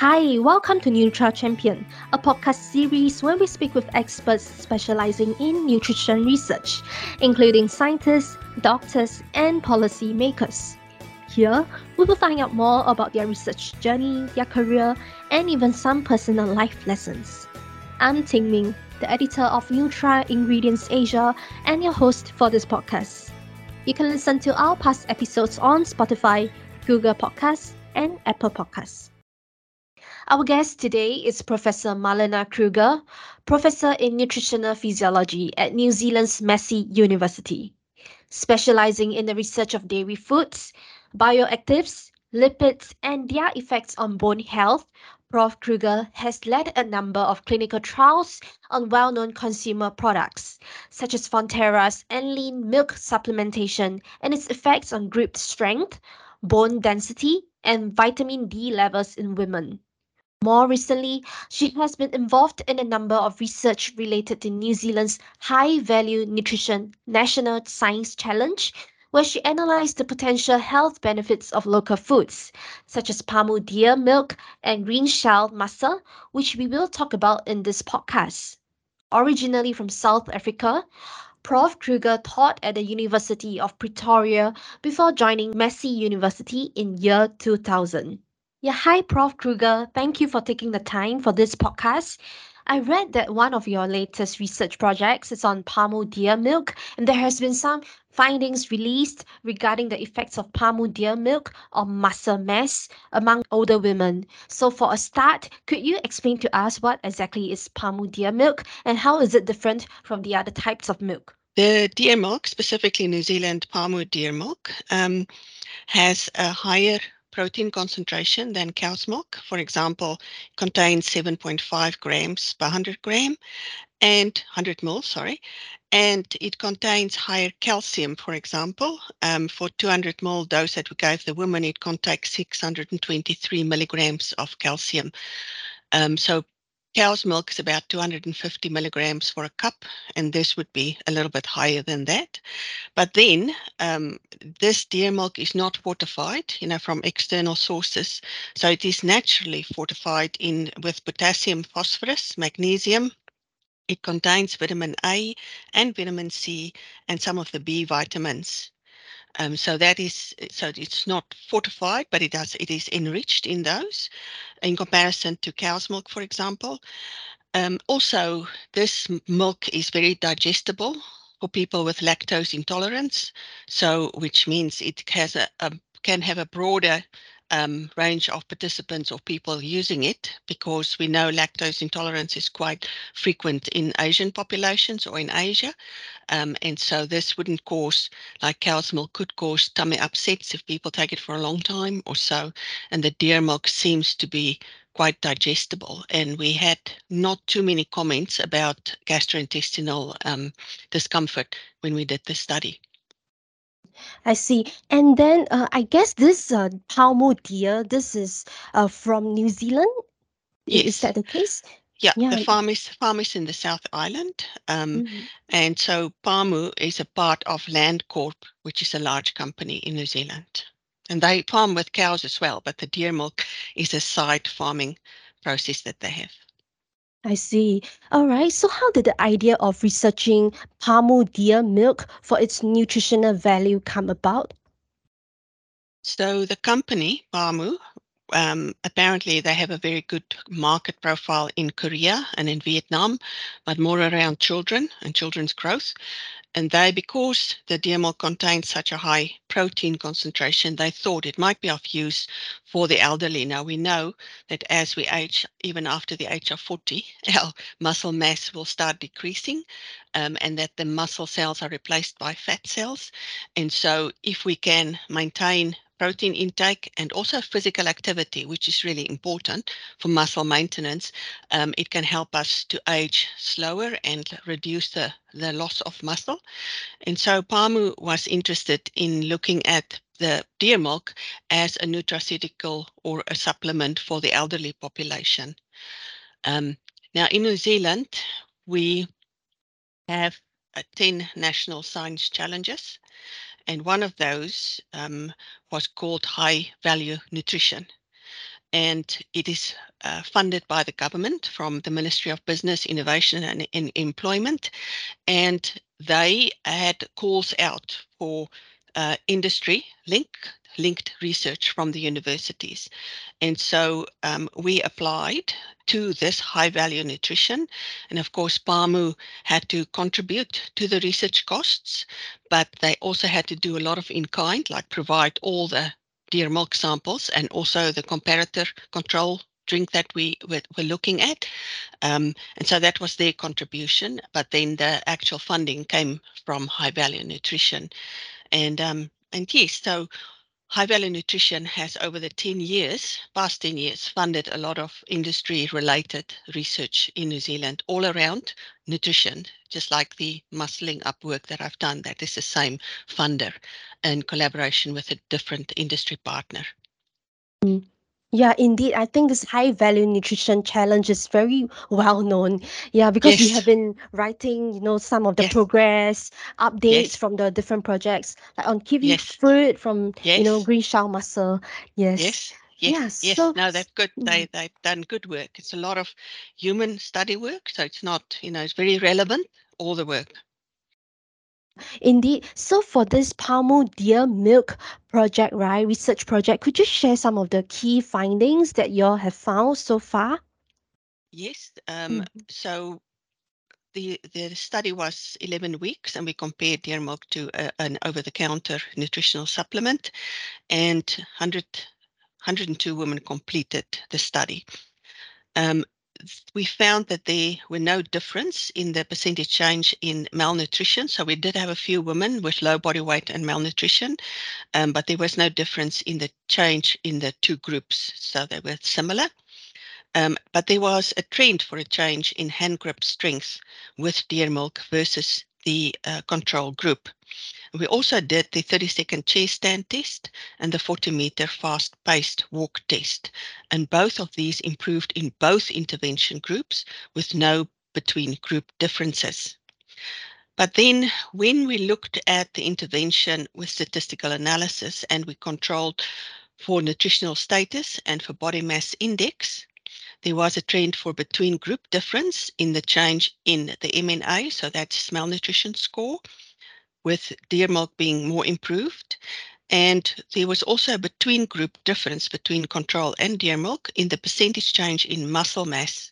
Hi, welcome to Nutra Champion, a podcast series where we speak with experts specializing in nutrition research, including scientists, doctors, and policy makers. Here, we will find out more about their research journey, their career, and even some personal life lessons. I'm Ting Ming, the editor of Nutra Ingredients Asia and your host for this podcast. You can listen to our past episodes on Spotify, Google Podcasts, and Apple Podcasts. Our guest today is Professor Marlena Kruger, Professor in Nutritional Physiology at New Zealand's Massey University. Specializing in the research of dairy foods, bioactives, lipids, and their effects on bone health, Prof. Kruger has led a number of clinical trials on well known consumer products, such as Fonterra's Anlene milk supplementation and its effects on grip strength, bone density, and vitamin D levels in women. More recently, she has been involved in a number of research related to New Zealand's High Value Nutrition National Science Challenge, where she analyzed the potential health benefits of local foods, such as Pamu deer milk and green shell mussel, which we will talk about in this podcast. Originally from South Africa, Prof. Kruger taught at the University of Pretoria before joining Massey University in year 2000. Yeah, hi, Prof. Kruger. Thank you for taking the time for this podcast. I read that one of your latest research projects is on Pamu deer milk, and there has been some findings released regarding the effects of Pamu deer milk on muscle mass among older women. So, for a start, could you explain to us what exactly is Pamu deer milk and how is it different from the other types of milk? The deer milk, specifically New Zealand Pamu deer milk, um, has a higher protein concentration than cow's milk. For example, contains 7.5 grams per 100 gram and 100 ml, sorry, and it contains higher calcium, for example. Um, for 200 ml dose that we gave the woman, it contains 623 milligrams of calcium. Um, so Cow's milk is about 250 milligrams for a cup, and this would be a little bit higher than that. But then um, this deer milk is not fortified, you know, from external sources. So it is naturally fortified in with potassium, phosphorus, magnesium, it contains vitamin A and vitamin C and some of the B vitamins. Um, so that is so it's not fortified, but it does it is enriched in those in comparison to cow's milk, for example. Um, also, this milk is very digestible for people with lactose intolerance, so which means it has a, a can have a broader um, range of participants or people using it because we know lactose intolerance is quite frequent in Asian populations or in Asia. Um, and so this wouldn't cause, like cow's milk could cause tummy upsets if people take it for a long time or so. And the deer milk seems to be quite digestible. And we had not too many comments about gastrointestinal um, discomfort when we did the study. I see. And then uh, I guess this uh, Pamu deer, this is uh, from New Zealand. Yes. Is that the case? Yeah, yeah. the farm is farm is in the South Island, um, mm-hmm. and so Pamu is a part of Landcorp, which is a large company in New Zealand, and they farm with cows as well. But the deer milk is a side farming process that they have. I see. All right. So, how did the idea of researching Pamu deer milk for its nutritional value come about? So, the company Pamu, um, apparently they have a very good market profile in Korea and in Vietnam, but more around children and children's growth. And they, because the milk contains such a high protein concentration, they thought it might be of use for the elderly. Now we know that as we age, even after the age of 40, our muscle mass will start decreasing um, and that the muscle cells are replaced by fat cells. And so if we can maintain protein intake and also physical activity, which is really important for muscle maintenance. Um, it can help us to age slower and reduce the, the loss of muscle. And so Pamu was interested in looking at the deer milk as a nutraceutical or a supplement for the elderly population. Um, now, in New Zealand, we have uh, 10 national science challenges and one of those um, was called high value nutrition. and it is uh, funded by the government from the Ministry of Business, Innovation and, and Employment. And they had calls out for uh, industry link linked research from the universities. And so um, we applied to this high value nutrition. And of course, PAMU had to contribute to the research costs, but they also had to do a lot of in kind, like provide all the deer milk samples and also the comparator control drink that we were, looking at. Um, and so that was their contribution. But then the actual funding came from high value nutrition. And um, and yes, so High Value Nutrition has over the 10 years, past 10 years, funded a lot of industry related research in New Zealand all around nutrition, just like the muscling up work that I've done. That is the same funder in collaboration with a different industry partner. Mm. Yeah, indeed. I think this high value nutrition challenge is very well known. Yeah, because we have been writing, you know, some of the Yes. progress updates Yes. from the different projects, like on kiwi Yes. fruit from, you know, Yes. green shell mussel. Yes. Yes. Yeah, Yes. Yes. so No, they've good. mm. They they've done good work. It's a lot of human study work, so it's not you know it's very relevant. All the work. Indeed. So for this PAMU Deer Milk project, right, research project, could you share some of the key findings that you all have found so far? Yes. Um. Mhm. So the the study was 11 weeks, and we compared deer milk to a, an over-the-counter nutritional supplement, and 100 102 women completed the study. Um, we found that there were no difference in the percentage change in malnutrition. So we did have a few women with low body weight and malnutrition, um, but there was no difference in the change in the two groups. So they were similar. Um, but there was a trend for a change in hand grip strength with deer milk versus the uh, control group. We also did the 30 second chair stand test and the 40 meter fast paced walk test. And both of these improved in both intervention groups with no between group differences. But then when we looked at the intervention with statistical analysis and we controlled for nutritional status and for body mass index, there was a trend for between group difference in the change in the MNA, so that's malnutrition score, with deer milk being more improved. And there was also a between group difference between control and deer milk in the percentage change in muscle mass.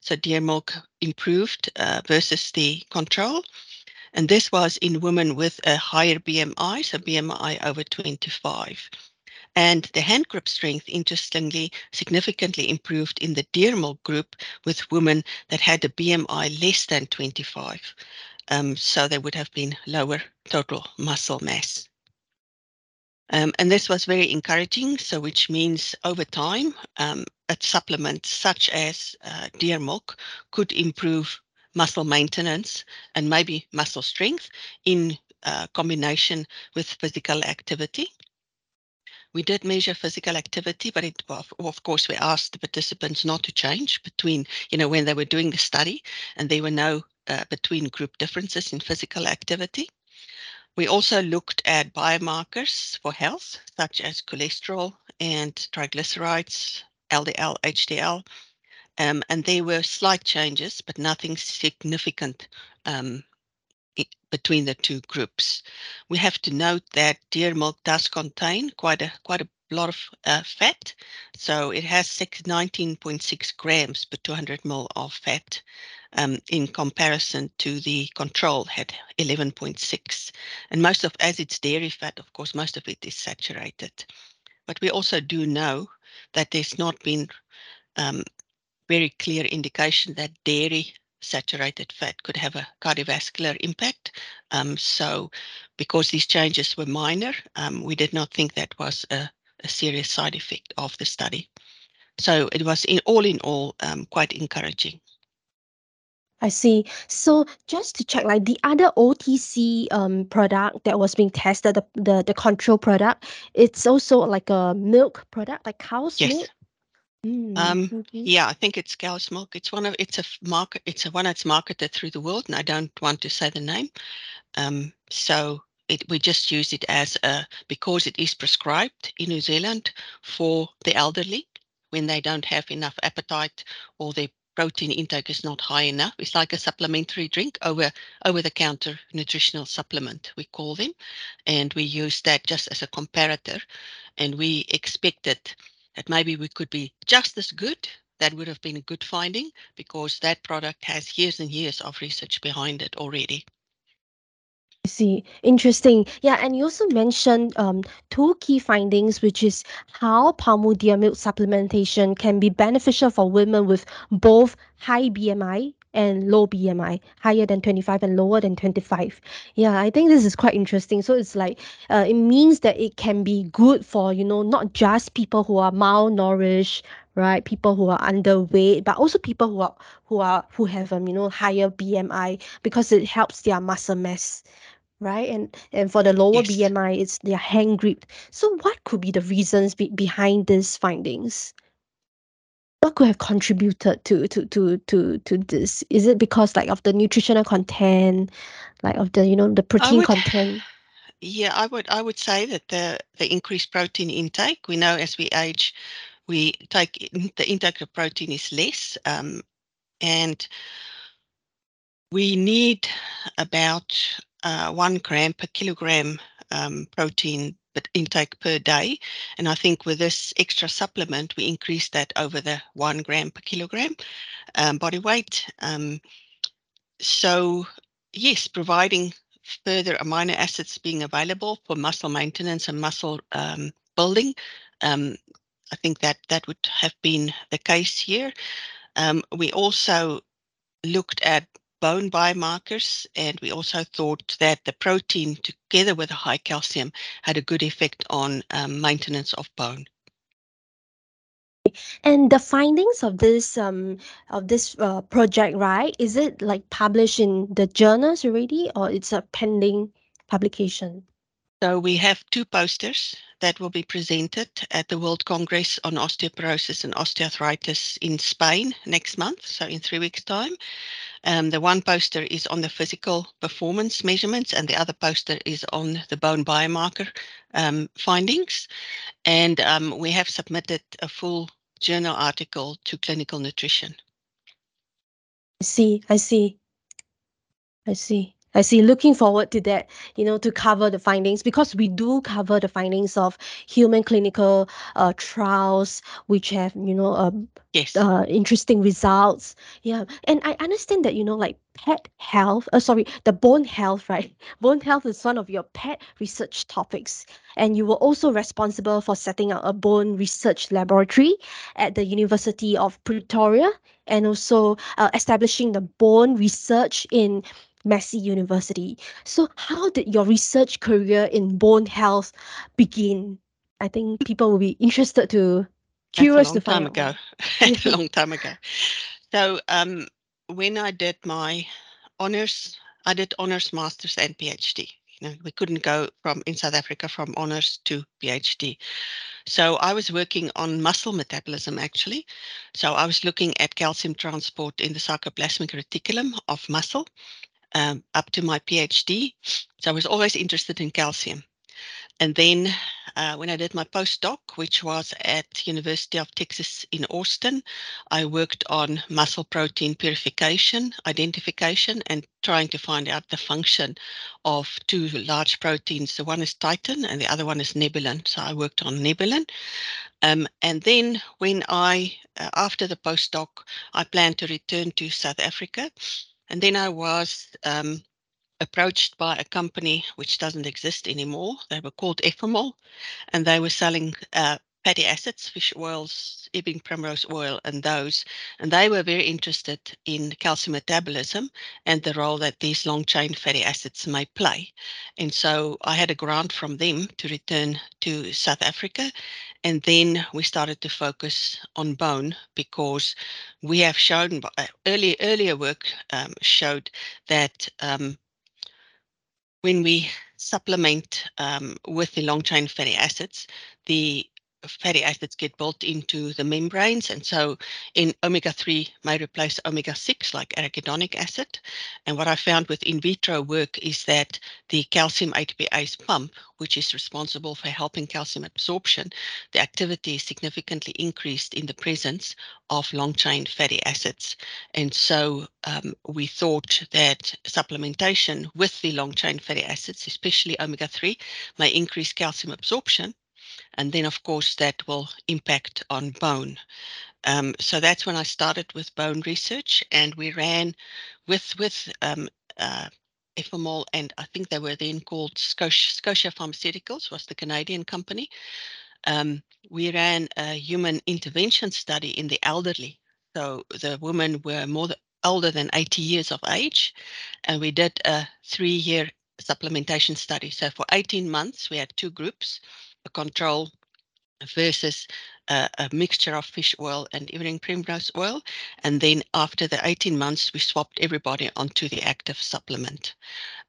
So deer milk improved uh, versus the control. And this was in women with a higher BMI, so BMI over 25. And the hand grip strength, interestingly, significantly improved in the deer milk group with women that had a BMI less than 25. Um, so they would have been lower total muscle mass. Um, and this was very encouraging. So, which means over time, um, a supplement such as uh, deer milk could improve muscle maintenance and maybe muscle strength in uh, combination with physical activity. We did measure physical activity, but it, of, course, we asked the participants not to change between, you know, when they were doing the study, and there were no uh, between group differences in physical activity. We also looked at biomarkers for health, such as cholesterol and triglycerides, LDL, HDL, um, and there were slight changes, but nothing significant um, between the two groups. We have to note that deer milk does contain quite a quite a lot of uh, fat, so it has 19.6 grams per 200 ml of fat, um, in comparison to the control had 11.6. And most of, as it's dairy fat, of course, most of it is saturated. But we also do know that there's not been um, very clear indication that dairy saturated fat could have a cardiovascular impact. Um, so because these changes were minor, um, we did not think that was a, a, serious side effect of the study. So it was in all in all um, quite encouraging. I see. So just to check, like the other OTC um product that was being tested, the the, the control product, it's also like a milk product, like cow's yes. milk. Mm, um. Yeah, I think it's cow's milk. It's one of it's a market. It's a one that's marketed through the world, and I don't want to say the name. Um, so it, we just use it as a because it is prescribed in New Zealand for the elderly. when they don't have enough appetite or their protein intake is not high enough. It's like a supplementary drink over over the counter nutritional supplement we call them, and we use that just as a comparator, and we expected that maybe we could be just as good. That would have been a good finding because that product has years and years of research behind it already. I see. Interesting. Yeah, and you also mentioned um, two key findings, which is how Pamu deer milk supplementation can be beneficial for women with both high BMI and low BMI, higher than 25 and lower than 25. Yeah, I think this is quite interesting. So it's like, uh, it means that it can be good for, you know, not just people who are malnourished, right? People who are underweight, but also people who are who are who have um, you know, higher BMI because it helps their muscle mass right? And and for the lower Yes. BMI, it's their hand grip. So what could be the reasons be, behind these findings? What could have contributed to to to to to this? Is it because like of the nutritional content, like of the you know the protein would- content? Yeah, I would I would say that the the increased protein intake. We know as we age, we take the intake of protein is less, um, and we need about uh, one gram per kilogram um, protein but intake per day. And I think with this extra supplement, we increase that over the one gram per kilogram um, body weight. Um, so yes, providing further amino acids being available for muscle maintenance and muscle um, building. Um, I think that that would have been the case here. Um, we also looked at bone biomarkers, and we also thought that the protein, together with the high calcium, had a good effect on um, maintenance of bone. And the findings of this um of this uh, project, right? Is it like published in the journals already, or it's a pending publication? So we have two posters that will be presented at the World Congress on Osteoporosis and Osteoarthritis in Spain next month, so in three weeks' time. Um, the one poster is on the physical performance measurements, and the other poster is on the bone biomarker um, findings. And um, we have submitted a full journal article to Clinical Nutrition. I see, I see. I see. I see. Looking forward to that, you know, to cover the findings because we do cover the findings of human clinical uh, trials, which have, you know, um, Yes. uh, interesting results. Yeah, and I understand that you know, like pet health. Uh, sorry, the bone health, right? Bone health is one of your pet research topics, and you were also responsible for setting up a bone research laboratory at the University of Pretoria, and also uh, establishing the bone research in Massey University. So, how did your research career in bone health begin? I think people will be interested to curious to a long find out ago. a long time ago. So um, when I did my honors, I did honors, masters, and PhD. You know, we couldn't go from in South Africa from honors to PhD. So I was working on muscle metabolism actually. So I was looking at calcium transport in the sarcoplasmic reticulum of muscle um, up to my PhD. So I was always interested in calcium. And then uh, when I did my postdoc, which was at University of Texas in Austin, I worked on muscle protein purification, identification, and trying to find out the function of two large proteins. The one is titin and the other one is nebulin. So I worked on nebulin. Um, and then when I, uh, after the postdoc, I planned to return to South Africa. And then I was um, approached by a company which doesn't exist anymore. They were called Efamol, and they were selling uh, fatty acids, fish oils, evening primrose oil, and those. And they were very interested in calcium metabolism and the role that these long chain fatty acids may play. And so I had a grant from them to return to South Africa. And then we started to focus on bone because we have shown uh, early earlier work um, showed that um, when we supplement um, with the long chain fatty acids, the fatty acids get built into the membranes. And so in omega 3 may replace omega 6, like arachidonic acid. And what I found with in vitro work is that the calcium ATPase pump, which is responsible for helping calcium absorption, the activity is significantly increased in the presence of long chain fatty acids. And so um, we thought that supplementation with the long chain fatty acids, especially omega 3, may increase calcium absorption and then of course that will impact on bone. Um, so that's when I started with bone research, and we ran with with um, uh, and I think they were then called Scotia, Scotia Pharmaceuticals, was the Canadian company. Um, we ran a human intervention study in the elderly. So the women were more older than 80 years of age, and we did a three-year supplementation study. So for 18 months, we had two groups control versus uh, a mixture of fish oil and evening primrose oil. And then after the 18 months, we swapped everybody onto the active supplement.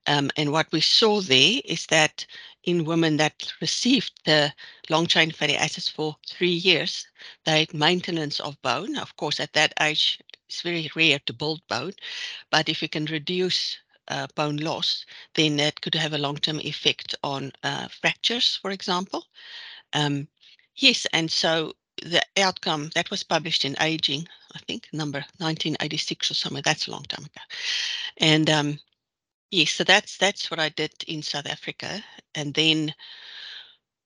Um, and what we saw there is that in women that received the long chain fatty acids for three years, they had maintenance of bone. Of course, at that age, it's very rare to build bone, but if you can reduce uh, bone loss, then that could have a long-term effect on uh, fractures, for example. Um, yes, and so the outcome that was published in Aging, I think, number 1986 or somewhere. That's a long time ago. And um, yes, so that's that's what I did in South Africa, and then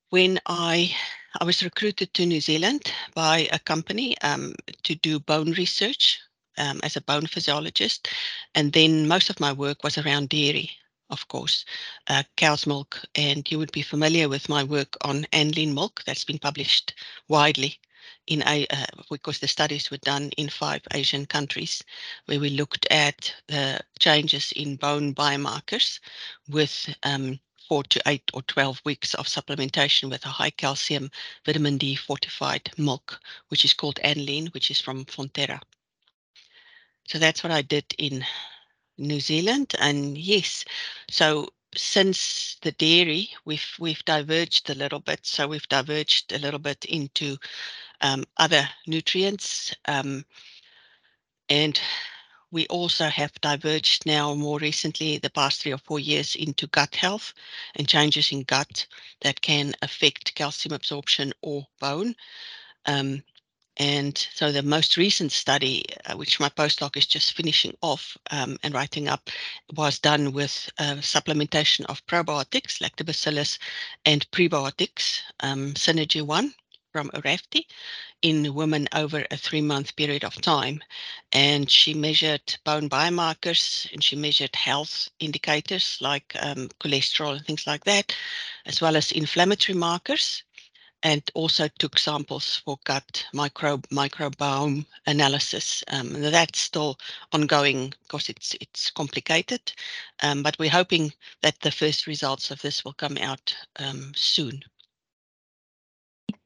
when I I was recruited to New Zealand by a company um, to do bone research um, as a bone physiologist. And then most of my work was around dairy, of course, uh, cow's milk. And you would be familiar with my work on Anlene milk that's been published widely in a, uh, because the studies were done in five Asian countries where we looked at the changes in bone biomarkers with um, four to eight or 12 weeks of supplementation with a high calcium vitamin D fortified milk, which is called Anlene, which is from Fonterra. So that's what I did in New Zealand. And yes, so since the dairy, we've we've diverged a little bit. So we've diverged a little bit into um, other nutrients. Um, and we also have diverged now more recently, the past three or four years, into gut health and changes in gut that can affect calcium absorption or bone. Um, and so the most recent study, uh, which my postdoc is just finishing off um, and writing up, was done with uh, supplementation of probiotics, lactobacillus, and prebiotics, um, Synergy 1 from Orafti, in women over a three month period of time. And she measured bone biomarkers and she measured health indicators like um, cholesterol and things like that, as well as inflammatory markers and also took samples for gut microbe microbiome analysis. Um, that's still ongoing because it's it's complicated, um, but we're hoping that the first results of this will come out um, soon.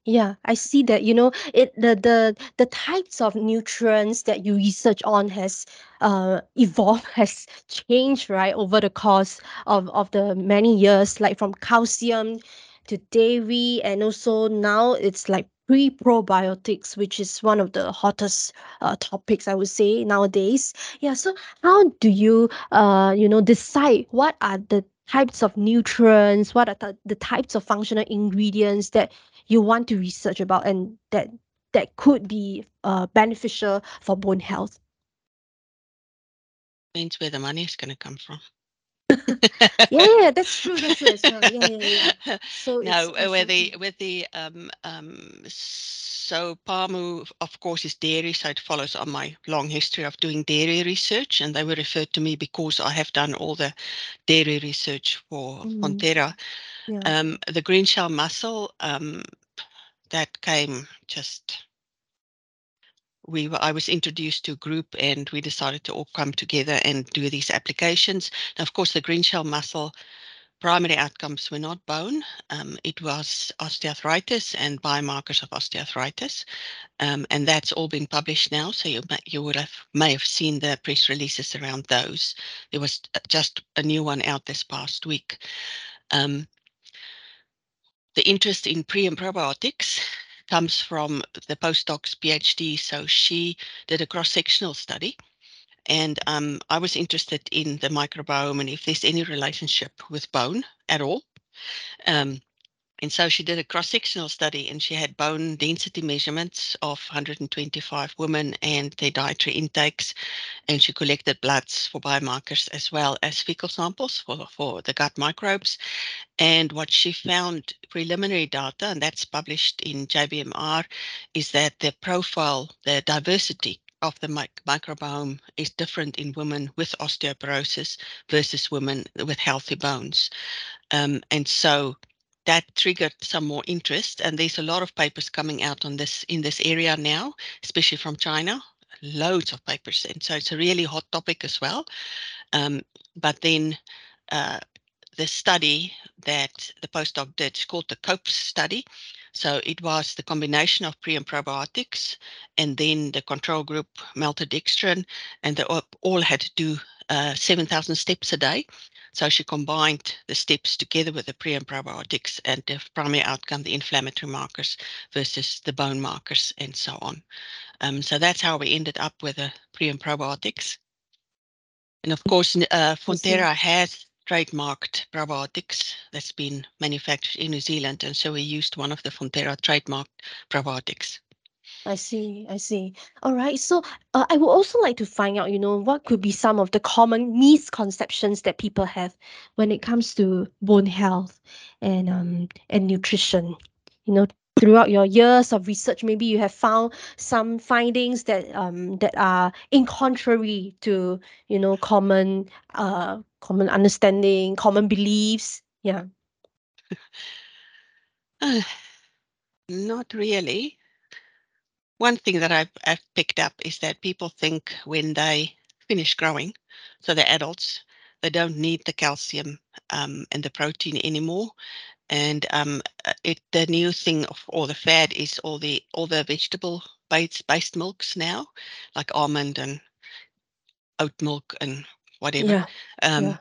Yeah, I see that, you know, it the the the types of nutrients that you research on has uh evolved, has changed, right, over the course of of the many years, like from calcium to dairy and also now it's like pre-probiotics which is one of the hottest uh, topics i would say nowadays. Yeah so how do you uh you know decide what are the types of nutrients what are the, the types of functional ingredients that you want to research about and that that could be uh, beneficial for bone health? Means where the money is going to come from yeah, yeah, that's true. That's true. So, yeah, yeah, yeah. So no, uh, with the with the um um so PAMU of course is dairy, so it follows on my long history of doing dairy research, and they were referred to me because I have done all the dairy research for mm. Fonterra. Yeah. Um, the green shell mussel um, that came just we were, I was introduced to a group and we decided to all come together and do these applications. Now, of course, the green shell mussel primary outcomes were not bone. Um, it was osteoarthritis and biomarkers of osteoarthritis. Um, and that's all been published now. So you, you would have may have seen the press releases around those. There was uh, just a new one out this past week. Um, the interest in pre and probiotics comes from the postdoc's PhD. So she did a cross-sectional study and um, I was interested in the microbiome and if there's any relationship with bone at all. Um, and so she did a cross-sectional study and she had bone density measurements of 125 women and their dietary intakes. And she collected bloods for biomarkers as well as fecal samples for, for the gut microbes. And what she found preliminary data, and that's published in JBMR, is that the profile, the diversity of the mic- microbiome is different in women with osteoporosis versus women with healthy bones. Um, and so that triggered some more interest and there's a lot of papers coming out on this in this area now especially from china loads of papers and so it's a really hot topic as well um, but then uh, the study that the postdoc did is called the COPE study. So it was the combination of pre and probiotics, and then the control group maltodextrin, and they all had to do uh, 7,000 steps a day. So she combined the steps together with the pre and probiotics and the primary outcome, the inflammatory markers versus the bone markers and so on. Um, so that's how we ended up with the pre and probiotics. And of course, uh, Fonterra has trademarked probiotics that's been manufactured in New Zealand. And so we used one of the Fonterra trademarked probiotics. I see, I see. All right. So uh, I would also like to find out, you know, what could be some of the common misconceptions that people have when it comes to bone health and um and nutrition. You know, throughout your years of research, maybe you have found some findings that um that are in contrary to, you know, common uh common understanding, common beliefs. Yeah. Not really one thing that I've, I've picked up is that people think when they finish growing, so they're adults, they don't need the calcium um, and the protein anymore. And um, uh, it the new thing of all the fad is all the all the vegetable based based milks now, like almond and oat milk and whatever. Yeah. Um, yeah.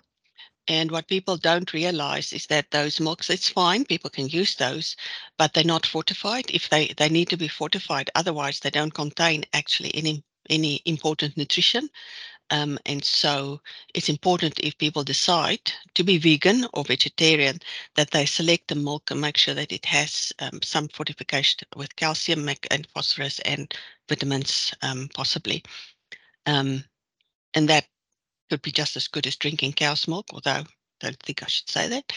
And what people don't realize is that those milks, it's fine, people can use those, but they're not fortified. If they, they need to be fortified, otherwise they don't contain actually any any important nutrition. Um, and so it's important if people decide to be vegan or vegetarian that they select the milk and make sure that it has um, some fortification with calcium and phosphorus and vitamins um, possibly. Um, and that could be just as good as drinking cow's milk, although I don't think I should say that.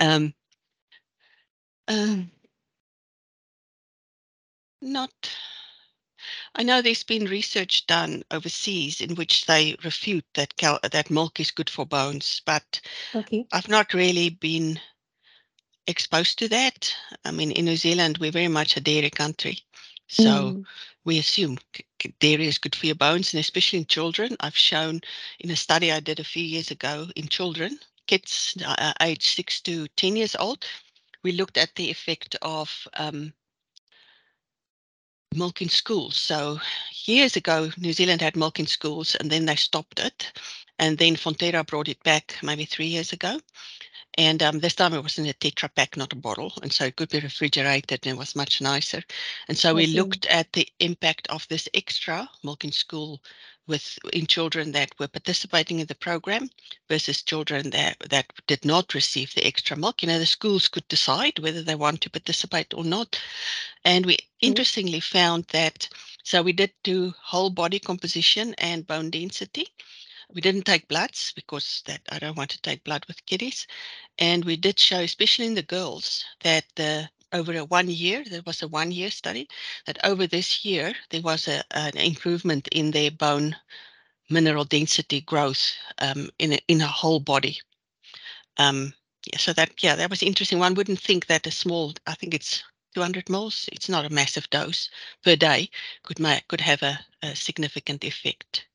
Um, um, not. I know there's been research done overseas in which they refute that cow, that milk is good for bones, but okay. I've not really been exposed to that. I mean, in New Zealand, we're very much a dairy country, so mm we assume dairy is good for your bones, and especially in children. I've shown in a study I did a few years ago in children, kids uh, uh aged six to 10 years old, we looked at the effect of um, milk in schools. So years ago, New Zealand had milk in schools and then they stopped it. And then Fonterra brought it back maybe three years ago. And um, this time it was in a Tetra Pak, not a bottle. And so it could be refrigerated and it was much nicer. And so we looked at the impact of this extra milk in school with in children that were participating in the program versus children that, that did not receive the extra milk. You know, the schools could decide whether they want to participate or not. And we interestingly found that, so we did do whole body composition and bone density. We didn't take bloods because that I don't want to take blood with kiddies. And we did show, especially in the girls, that the over a one year, there was a one year study, that over this year, there was a, an improvement in their bone mineral density growth um, in, a, in a whole body. Um, so that, yeah, that was interesting. One wouldn't think that a small, I think it's 200 mils, it's not a massive dose per day, could, make, could have a, a significant effect.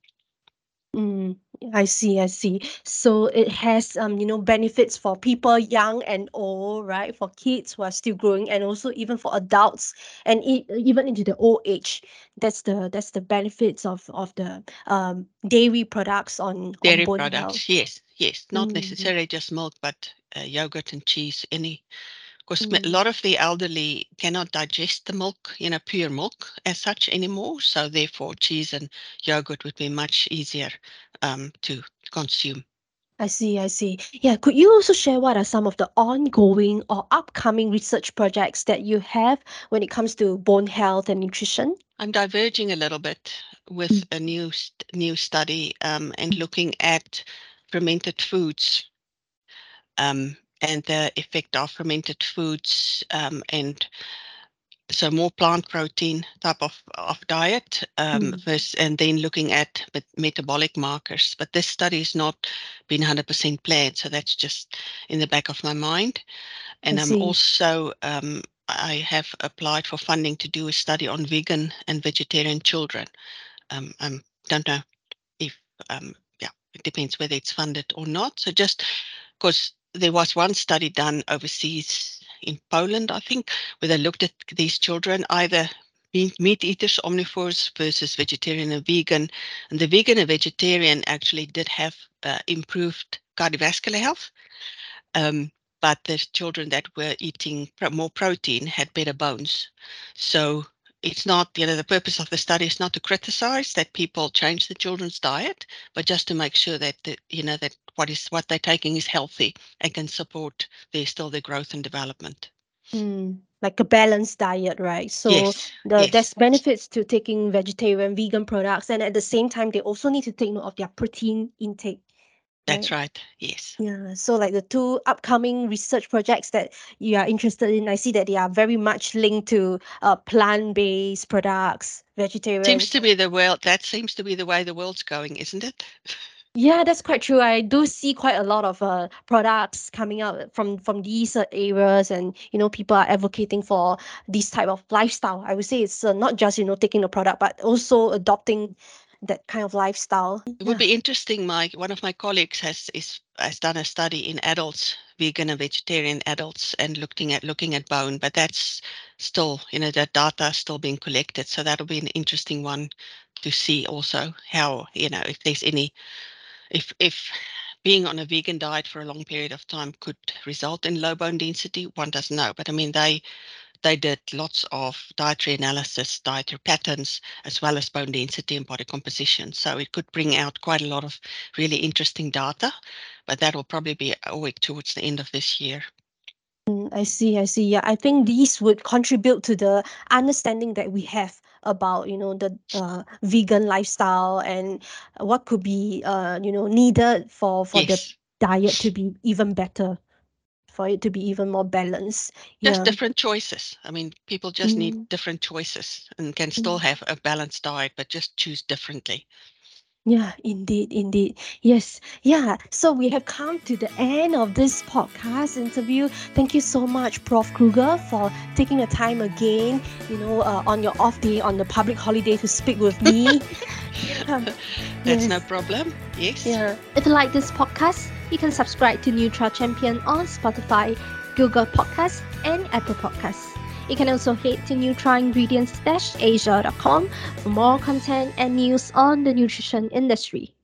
Mm, I see, I see. So it has, um, you know, benefits for people young and old, right? For kids who are still growing, and also even for adults, and e- even into the old age. That's the that's the benefits of of the um dairy products on Dairy on bone products, health. yes, yes, not Mm, necessarily just milk, but uh, yogurt and cheese, any because mm. a lot of the elderly cannot digest the milk, you know, pure milk as such anymore. So therefore, cheese and yogurt would be much easier um, to consume. I see, I see. Yeah, could you also share what are some of the ongoing or upcoming research projects that you have when it comes to bone health and nutrition? I'm diverging a little bit with mm. a new new study um, and mm. looking at fermented foods um, and the effect of fermented foods um, and so more plant protein type of, of diet um, mm. versus, and then looking at metabolic markers. But this study has not been 100% planned so that's just in the back of my mind. And i'm also um, i have applied for funding to do a study on vegan and vegetarian children. Um, i don't know if um, yeah it depends whether it's funded or not. So just because there was one study done overseas in Poland, I think, where they looked at these children either meat eaters, omnivores versus vegetarian and vegan. And the vegan and vegetarian actually did have uh, improved cardiovascular health. Um, but the children that were eating more protein had better bones. So it's not, you know, the purpose of the study is not to criticize that people change the children's diet, but just to make sure that, the, you know, that what is what they're taking is healthy and can support their still their growth and development. Mm, like a balanced diet, right? So yes, the, yes. there's benefits to taking vegetarian, vegan products, and at the same time, they also need to take note of their protein intake. That's right. right. Yes. Yeah. So like the two upcoming research projects that you are interested in, I see that they are very much linked to uh, plant-based products, vegetarian. Seems to be the world. That seems to be the way the world's going, isn't it? Yeah, that's quite true. I do see quite a lot of uh, products coming out from from these uh, areas, and you know, people are advocating for this type of lifestyle. I would say it's uh, not just you know taking the product, but also adopting that kind of lifestyle. It would be interesting. My one of my colleagues has is has done a study in adults, vegan and vegetarian adults, and looking at looking at bone, but that's still you know that data is still being collected. So that'll be an interesting one to see also how you know if there's any if if being on a vegan diet for a long period of time could result in low bone density, one doesn't know. But I mean, they they did lots of dietary analysis, dietary patterns, as well as bone density and body composition. So it could bring out quite a lot of really interesting data, but that will probably be a week towards the end of this year. Mm, I see, I see. Yeah, I think these would contribute to the understanding that we have about you know the uh, vegan lifestyle and what could be uh, you know needed for for yes. the diet to be even better for it to be even more balanced just yeah. different choices i mean people just mm. need different choices and can still mm. have a balanced diet but just choose differently yeah, indeed, indeed. Yes, yeah. So we have come to the end of this podcast interview. Thank you so much, Prof. Kruger, for taking the time again, you know, uh, on your off day, on the public holiday to speak with me. That's yes. no problem. Yes. Yeah. If you like this podcast, you can subscribe to Nutra Champion on Spotify, Google Podcasts, and Apple Podcasts. You can also head to nutraingredients-asia.com for more content and news on the nutrition industry.